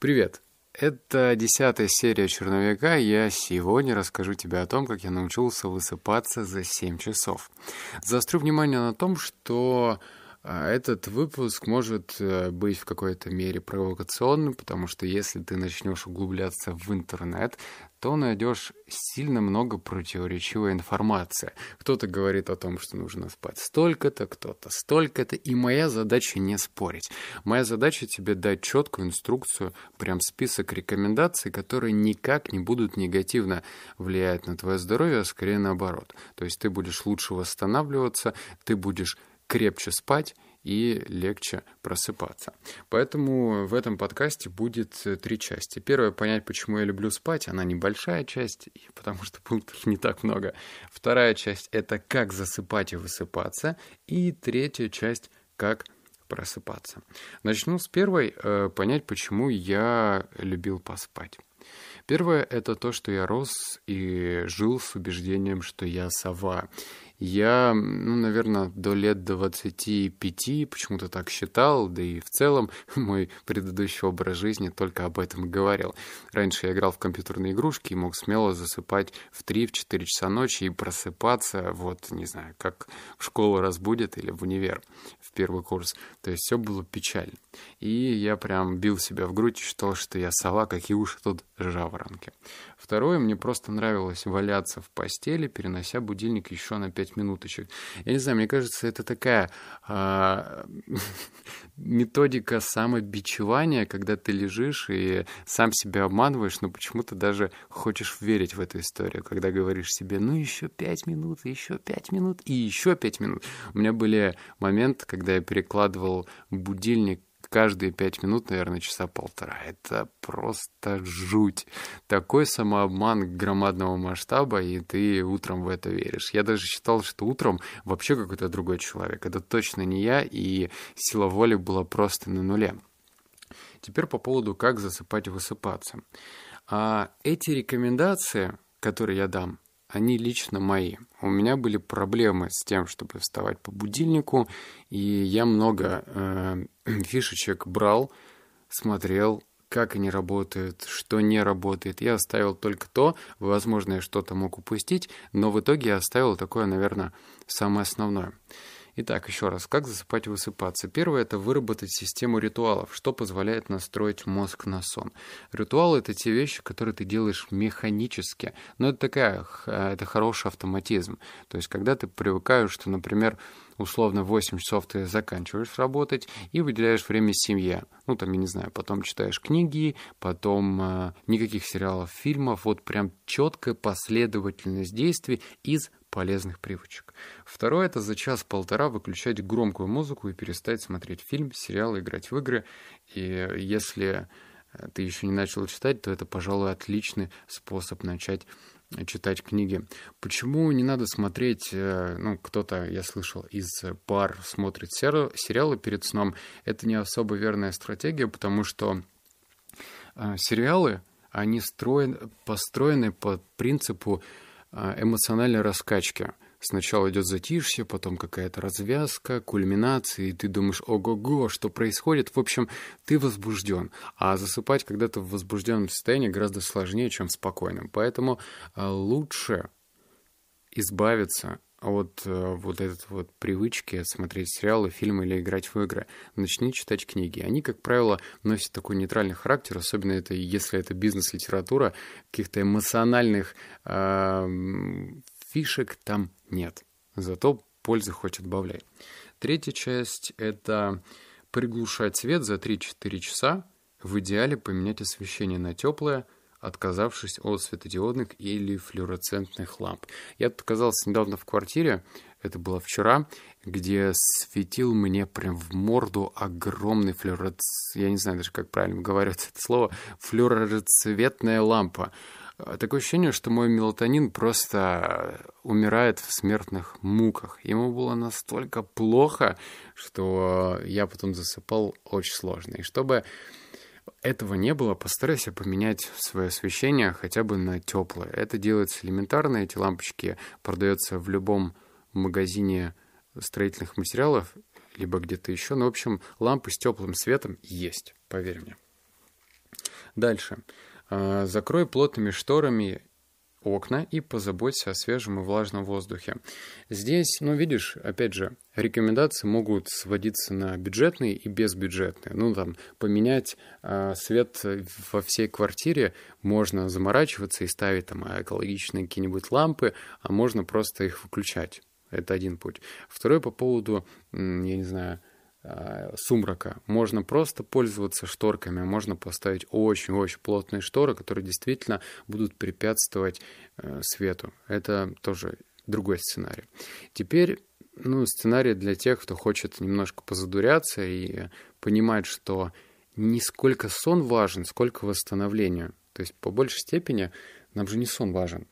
Привет! Это десятая серия «Черновика». Я сегодня расскажу тебе о том, как я научился высыпаться за 7 часов. Заострю внимание на том, что этот выпуск может э, быть в какой-то мере провокационным, потому что если ты начнешь углубляться в интернет, то найдешь сильно много противоречивой информации. Кто-то говорит о том, что нужно спать столько-то, кто-то столько-то, и моя задача не спорить. Моя задача тебе дать четкую инструкцию, прям список рекомендаций, которые никак не будут негативно влиять на твое здоровье, а скорее наоборот. То есть ты будешь лучше восстанавливаться, ты будешь крепче спать и легче просыпаться. Поэтому в этом подкасте будет э, три части. Первая — понять, почему я люблю спать. Она небольшая часть, потому что пунктов не так много. Вторая часть — это как засыпать и высыпаться. И третья часть — как просыпаться. Начну с первой. Э, понять, почему я любил поспать. Первое — это то, что я рос и жил с убеждением, что я сова. Я, ну, наверное, до лет 25 почему-то так считал, да и в целом мой предыдущий образ жизни только об этом говорил. Раньше я играл в компьютерные игрушки и мог смело засыпать в 3-4 часа ночи и просыпаться, вот, не знаю, как в школу разбудят или в универ в первый курс. То есть все было печально. И я прям бил себя в грудь и считал, что я сова, какие уши тут жаворонки. Второе, мне просто нравилось валяться в постели, перенося будильник еще на 5 минуточек. Я не знаю, мне кажется, это такая а, методика самобичевания, когда ты лежишь и сам себя обманываешь, но почему-то даже хочешь верить в эту историю, когда говоришь себе, ну еще 5 минут, еще 5 минут и еще 5 минут. У меня были моменты, когда я перекладывал будильник каждые пять минут, наверное, часа полтора. Это просто жуть. Такой самообман громадного масштаба, и ты утром в это веришь. Я даже считал, что утром вообще какой-то другой человек. Это точно не я, и сила воли была просто на нуле. Теперь по поводу, как засыпать и высыпаться. А эти рекомендации, которые я дам, они лично мои. У меня были проблемы с тем, чтобы вставать по будильнику, и я много э, фишечек брал, смотрел, как они работают, что не работает. Я оставил только то, возможно, я что-то мог упустить, но в итоге я оставил такое, наверное, самое основное. Итак, еще раз, как засыпать и высыпаться? Первое – это выработать систему ритуалов, что позволяет настроить мозг на сон. Ритуалы – это те вещи, которые ты делаешь механически, но это такая, это хороший автоматизм. То есть, когда ты привыкаешь, что, например, условно 8 часов ты заканчиваешь работать и выделяешь время семье. Ну, там, я не знаю, потом читаешь книги, потом э, никаких сериалов, фильмов, вот прям четкая последовательность действий из полезных привычек. Второе – это за час-полтора выключать громкую музыку и перестать смотреть фильм, сериал, играть в игры. И если э, ты еще не начал читать, то это, пожалуй, отличный способ начать читать книги. Почему не надо смотреть, э, ну, кто-то, я слышал, из пар смотрит сериалы перед сном, это не особо верная стратегия, потому что э, сериалы, они строен, построены по принципу э, эмоциональной раскачки – Сначала идет затишье, потом какая-то развязка, кульминация, и ты думаешь, ого-го, что происходит? В общем, ты возбужден. А засыпать, когда ты в возбужденном состоянии, гораздо сложнее, чем в спокойном. Поэтому а, лучше избавиться от э, вот этой вот привычки смотреть сериалы, фильмы или играть в игры. Начни читать книги. Они, как правило, носят такой нейтральный характер, особенно это, если это бизнес-литература, каких-то эмоциональных э, фишек там нет. Зато пользы хоть отбавляй. Третья часть — это приглушать свет за 3-4 часа. В идеале поменять освещение на теплое, отказавшись от светодиодных или флюоресцентных ламп. Я оказался недавно в квартире, это было вчера, где светил мне прям в морду огромный флюорец... Я не знаю даже, как правильно говорится это слово. Флюоресцветная лампа. Э, такое ощущение, что мой мелатонин просто умирает в смертных муках. Ему было настолько плохо, что я потом засыпал очень сложно. И чтобы этого не было, постарайся поменять свое освещение хотя бы на теплое. Это делается элементарно. Эти лампочки продаются в любом магазине строительных материалов, либо где-то еще. Ну, в общем, лампы с теплым светом есть, поверь мне. Дальше. А, закрой плотными шторами окна и позаботься о свежем и влажном воздухе. Здесь, ну, видишь, опять же, рекомендации могут сводиться на бюджетные и безбюджетные. Ну, там, поменять э, свет во всей квартире можно заморачиваться и ставить там экологичные какие-нибудь лампы, а можно просто их выключать. Это один путь. Второй по поводу, я не знаю, сумрака. Можно просто пользоваться шторками, можно поставить очень-очень плотные шторы, которые действительно будут препятствовать э, свету. Это тоже другой сценарий. Теперь ну, сценарий для тех, кто хочет немножко позадуряться и понимать, что не сколько сон важен, сколько восстановление. То есть по большей степени нам же не сон важен.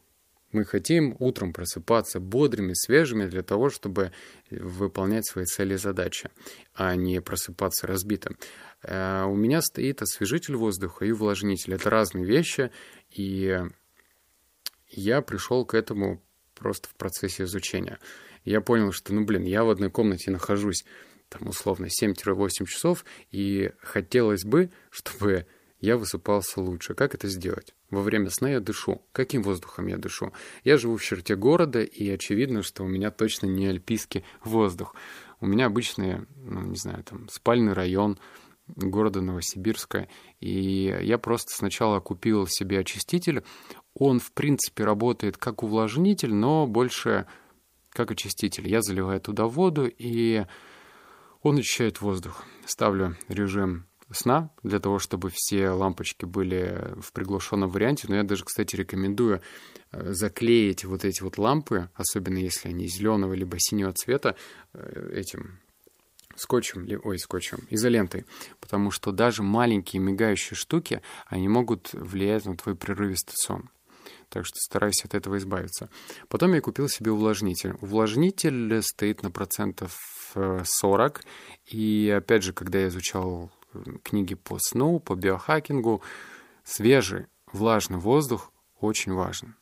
Мы хотим утром просыпаться бодрыми, свежими для того, чтобы выполнять свои цели и задачи, а не просыпаться разбитым. Э, у меня стоит освежитель воздуха и увлажнитель. Это разные вещи, и я пришел к этому просто в процессе изучения. Я понял, что, ну, блин, я в одной комнате нахожусь, там, условно, 7-8 часов, и хотелось бы, чтобы я высыпался лучше. Как это сделать? Во время сна я дышу. Каким воздухом я дышу? Я живу в черте города, и очевидно, что у меня точно не альпийский воздух. У меня обычный, ну, не знаю, там, спальный район города Новосибирска. И я просто сначала купил себе очиститель. Он, в принципе, работает как увлажнитель, но больше как очиститель. Я заливаю туда воду, и он очищает воздух. Ставлю режим сна, для того, чтобы все лампочки были в приглушенном варианте. Но я даже, кстати, рекомендую э, заклеить вот эти вот лампы, особенно если они зеленого либо синего цвета, э, этим скотчем, ой, скотчем, изолентой, потому что даже маленькие мигающие штуки, они могут влиять на твой прерывистый сон. Так что стараюсь от этого избавиться. Потом я купил себе увлажнитель. Увлажнитель стоит на процентов 40. Э, И опять же, когда я изучал книги по сну, по биохакингу. Свежий, влажный воздух очень важен.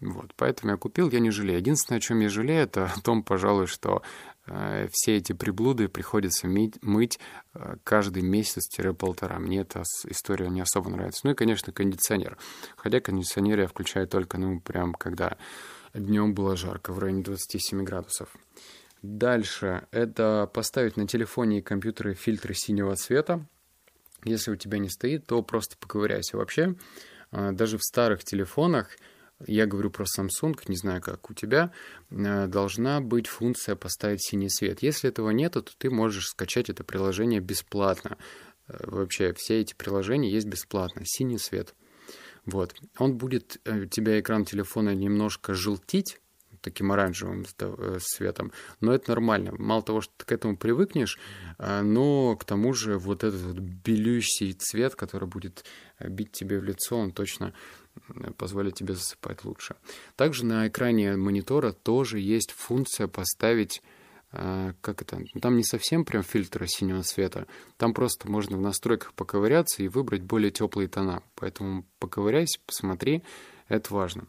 Вот, поэтому я купил, я не жалею. Единственное, о чем я жалею, это о том, пожалуй, что э, все эти приблуды приходится мыть, мыть э, каждый месяц-полтора. Мне эта история не особо нравится. Ну и, конечно, кондиционер. Хотя кондиционер я включаю только, ну, прям когда днем было жарко, в районе 27 градусов. Дальше это поставить на телефоне и компьютере фильтры синего цвета. Если у тебя не стоит, то просто поковыряйся. Вообще, а, даже в старых телефонах, я говорю про Samsung, не знаю, как у тебя, а, должна быть функция поставить синий свет. Если этого нет, то ты можешь скачать это приложение бесплатно. Э, вообще, все эти приложения есть бесплатно. Синий свет. Вот. Он будет э, тебя экран телефона немножко желтить, таким оранжевым э, светом. Но это нормально. Мало того, что ты к этому привыкнешь, а, но к тому же вот этот вот белющий цвет, который будет э, бить тебе в лицо, он точно позволит тебе засыпать лучше. Также на экране монитора тоже есть функция поставить как это, там не совсем прям фильтр синего цвета, там просто можно в настройках поковыряться и выбрать более теплые тона. Поэтому поковыряйся, посмотри, это важно.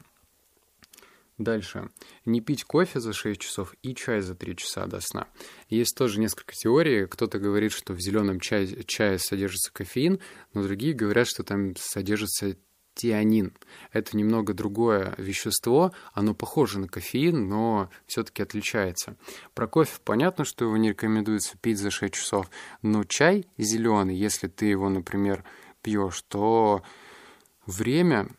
Дальше. Не пить кофе за 6 часов и чай за 3 часа до сна. Есть тоже несколько теорий. Кто-то говорит, что в зеленом чае, чае содержится кофеин, но другие говорят, что там содержится тианин. Это немного другое вещество, оно похоже на кофеин, но все-таки отличается. Про кофе понятно, что его не рекомендуется пить за 6 часов, но чай зеленый, если ты его, например, пьешь, то время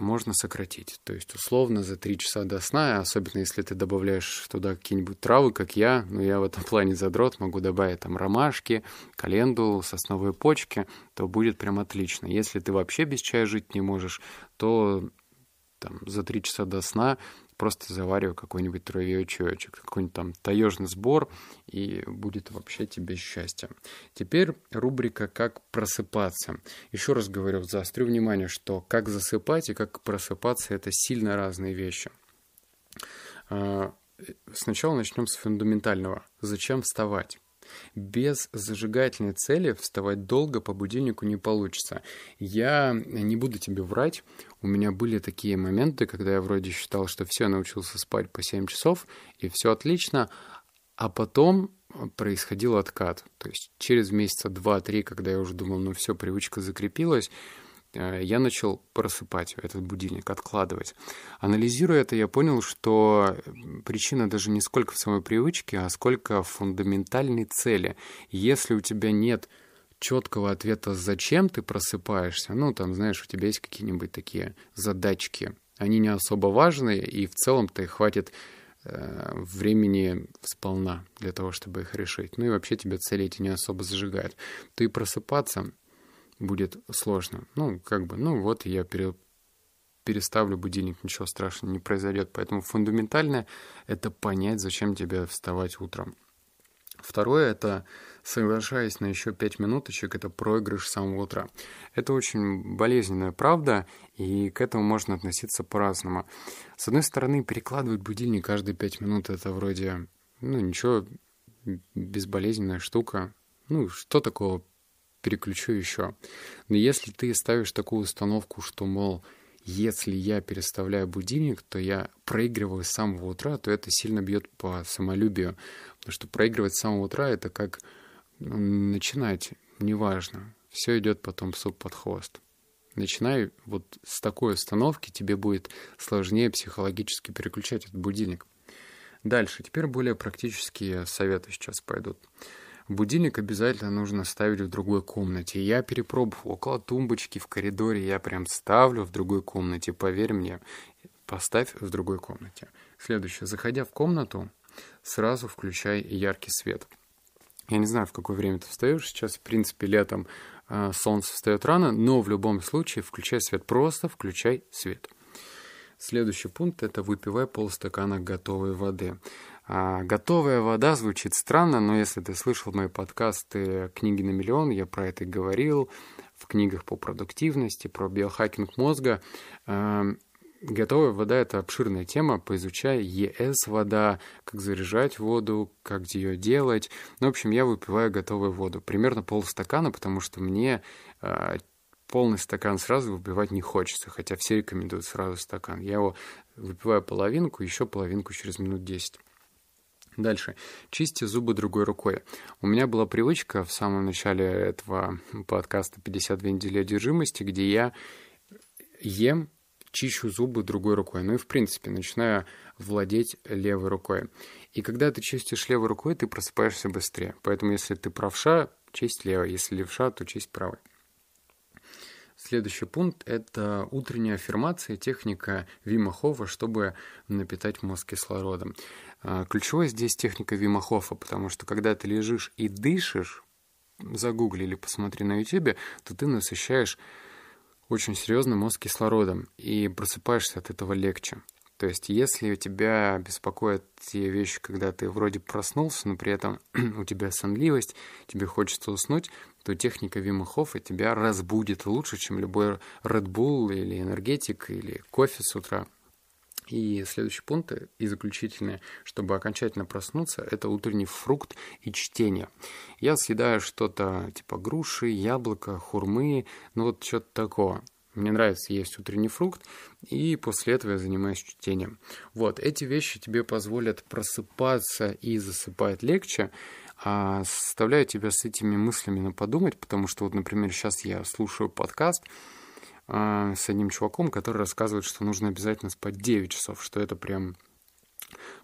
можно сократить. То есть, условно, за три часа до сна, особенно если ты добавляешь туда какие-нибудь травы, как я, ну, я в этом плане задрот, могу добавить там ромашки, календулу, сосновые почки, то будет прям отлично. Если ты вообще без чая жить не можешь, то там, за три часа до сна просто завариваю какой-нибудь травяной чаечек, какой-нибудь там таежный сбор, и будет вообще тебе счастье. Теперь рубрика «Как просыпаться». Еще раз говорю, заострю внимание, что как засыпать и как просыпаться – это сильно разные вещи. А, сначала начнем с фундаментального. Зачем вставать? Без зажигательной цели вставать долго по будильнику не получится. Я не буду тебе врать, у меня были такие моменты, когда я вроде считал, что все, научился спать по 7 часов, и все отлично, а потом происходил откат. То есть через месяца 2-3, когда я уже думал, ну все, привычка закрепилась, я начал просыпать этот будильник, откладывать. Анализируя это, я понял, что причина даже не сколько в самой привычке, а сколько в фундаментальной цели. Если у тебя нет четкого ответа, зачем ты просыпаешься, ну, там, знаешь, у тебя есть какие-нибудь такие задачки, они не особо важны, и в целом-то хватит э, времени сполна для того, чтобы их решить. Ну и вообще тебя цели эти не особо зажигают. То и просыпаться будет сложно. Ну, как бы, ну вот я пере, переставлю будильник, ничего страшного не произойдет. Поэтому фундаментальное — это понять, зачем тебе вставать утром. Второе — это соглашаясь на еще пять минуточек, это проигрыш с самого утра. Это очень болезненная правда, и к этому можно относиться по-разному. С одной стороны, перекладывать будильник каждые пять минут — это вроде, ну, ничего, безболезненная штука. Ну, что такого переключу еще. Но если ты ставишь такую установку, что, мол, если я переставляю будильник, то я проигрываю с самого утра, то это сильно бьет по самолюбию. Потому что проигрывать с самого утра — это как начинать, неважно. Все идет потом суп под хвост. Начинай вот с такой установки, тебе будет сложнее психологически переключать этот будильник. Дальше, теперь более практические советы сейчас пойдут. Будильник обязательно нужно ставить в другой комнате. Я перепробовал около тумбочки в коридоре, я прям ставлю в другой комнате. Поверь мне, поставь в другой комнате. Следующее. Заходя в комнату, сразу включай яркий свет. Я не знаю, в какое время ты встаешь. Сейчас, в принципе, летом э, солнце встает рано, но в любом случае включай свет. Просто включай свет. Следующий пункт – это выпивай полстакана готовой воды. А, готовая вода звучит странно, но если ты слышал мои подкасты «Книги на миллион», я про это говорил, в книгах по продуктивности, про биохакинг мозга. Э, Готовая вода — это обширная тема, поизучай ЕС вода, как заряжать воду, как ее делать. Ну, в общем, я выпиваю готовую воду, примерно полстакана, потому что мне э, полный стакан сразу выпивать не хочется, хотя все рекомендуют сразу стакан. Я его выпиваю половинку, еще половинку через минут 10. Дальше. Чисти зубы другой рукой. У меня была привычка в самом начале этого подкаста «52 недели одержимости», где я ем чищу зубы другой рукой. Ну и, в принципе, начинаю владеть левой рукой. И когда ты чистишь левой рукой, ты просыпаешься быстрее. Поэтому, если ты правша, честь левой. Если левша, то честь правой. Следующий пункт – это утренняя аффирмация, техника Вима Хофа, чтобы напитать мозг кислородом. А, ключевой здесь техника Вима Хофа, потому что когда ты лежишь и дышишь, загугли или посмотри на YouTube, то ты насыщаешь очень серьезно мозг кислородом, и просыпаешься от этого легче. То есть, если у тебя беспокоят те вещи, когда ты вроде проснулся, но при этом у тебя сонливость, тебе хочется уснуть, то техника Вима Хоффа тебя разбудит лучше, чем любой Red Bull или энергетик или кофе с утра. И следующий пункт и заключительный, чтобы окончательно проснуться, это утренний фрукт и чтение. Я съедаю что-то типа груши, яблока, хурмы, ну вот что-то такого. Мне нравится есть утренний фрукт, и после этого я занимаюсь чтением. Вот, эти вещи тебе позволят просыпаться и засыпать легче, а составляю тебя с этими мыслями на подумать, потому что вот, например, сейчас я слушаю подкаст, а, с одним чуваком, который рассказывает, что нужно обязательно спать 9 часов, что это прям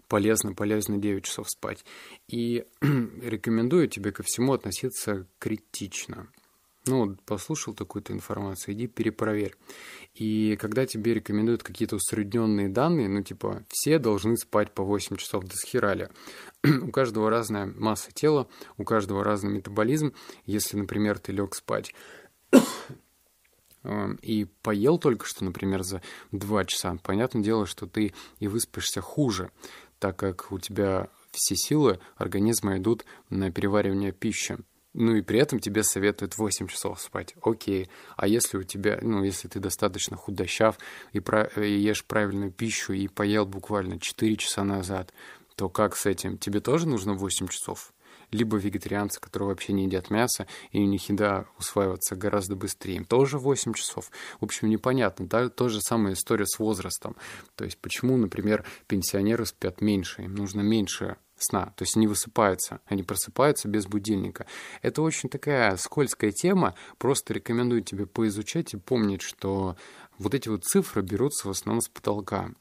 полезно, полезно 9 часов спать. И рекомендую тебе ко всему относиться критично. Ну, послушал такую-то информацию, иди перепроверь. И когда тебе рекомендуют какие-то усредненные данные, ну, типа, все должны спать по 8 часов до схерали. у каждого разная масса тела, у каждого разный метаболизм. Если, например, ты лег спать и поел только что, например, за два часа, понятное дело, что ты и выспишься хуже, так как у тебя все силы организма идут на переваривание пищи. Ну и при этом тебе советуют 8 часов спать. Окей. А если у тебя, ну, если ты достаточно худощав и, про, и ешь правильную пищу и поел буквально 4 часа назад, то как с этим? Тебе тоже нужно 8 часов? Либо вегетарианцы, которые вообще не едят мясо, и у них еда усваивается гораздо быстрее. Тоже 8 часов. В общем, непонятно. Да? То же самая история с возрастом. То есть почему, например, пенсионеры спят меньше, им нужно меньше сна, то есть не высыпаются, они просыпаются без будильника. Это очень такая скользкая тема, просто рекомендую тебе поизучать и помнить, что вот эти вот цифры берутся в основном с потолка.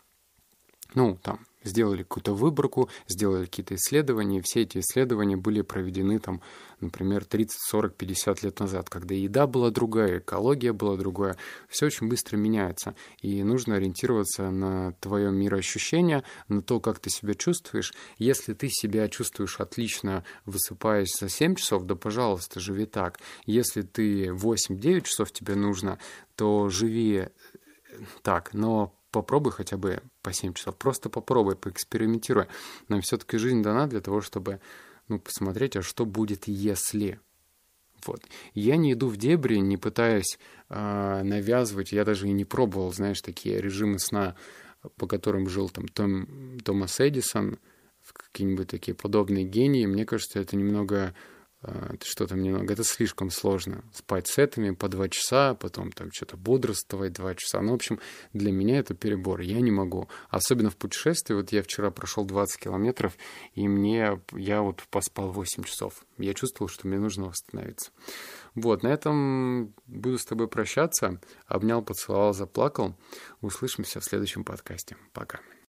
Ну, там, сделали какую-то выборку, сделали какие-то исследования, все эти исследования были проведены там, например, 30, 40, 50 лет назад, когда еда была другая, экология была другая, все очень быстро меняется, и нужно ориентироваться на твое мироощущение, на то, как ты себя чувствуешь. Если ты себя чувствуешь отлично, высыпаясь за 7 часов, да, пожалуйста, живи так. Если ты 8-9 часов тебе нужно, то живи так, но попробуй хотя бы по 7 часов. Просто попробуй, поэкспериментируй. Нам все-таки жизнь дана для того, чтобы ну, посмотреть, а что будет, если. Вот. Я не иду в дебри, не пытаюсь э, навязывать, я даже и не пробовал, знаешь, такие режимы сна, по которым жил там Том, Томас Эдисон, какие-нибудь такие подобные гении. Мне кажется, это немного это что там немного, это слишком сложно. Спать сетами по два часа, потом там что-то бодрствовать два часа. Ну, в общем, для меня это перебор, я не могу. Особенно в путешествии, вот я вчера прошел 20 километров, и мне, я вот поспал 8 часов. Я чувствовал, что мне нужно восстановиться. Вот, на этом буду с тобой прощаться. Обнял, поцеловал, заплакал. Услышимся в следующем подкасте. Пока.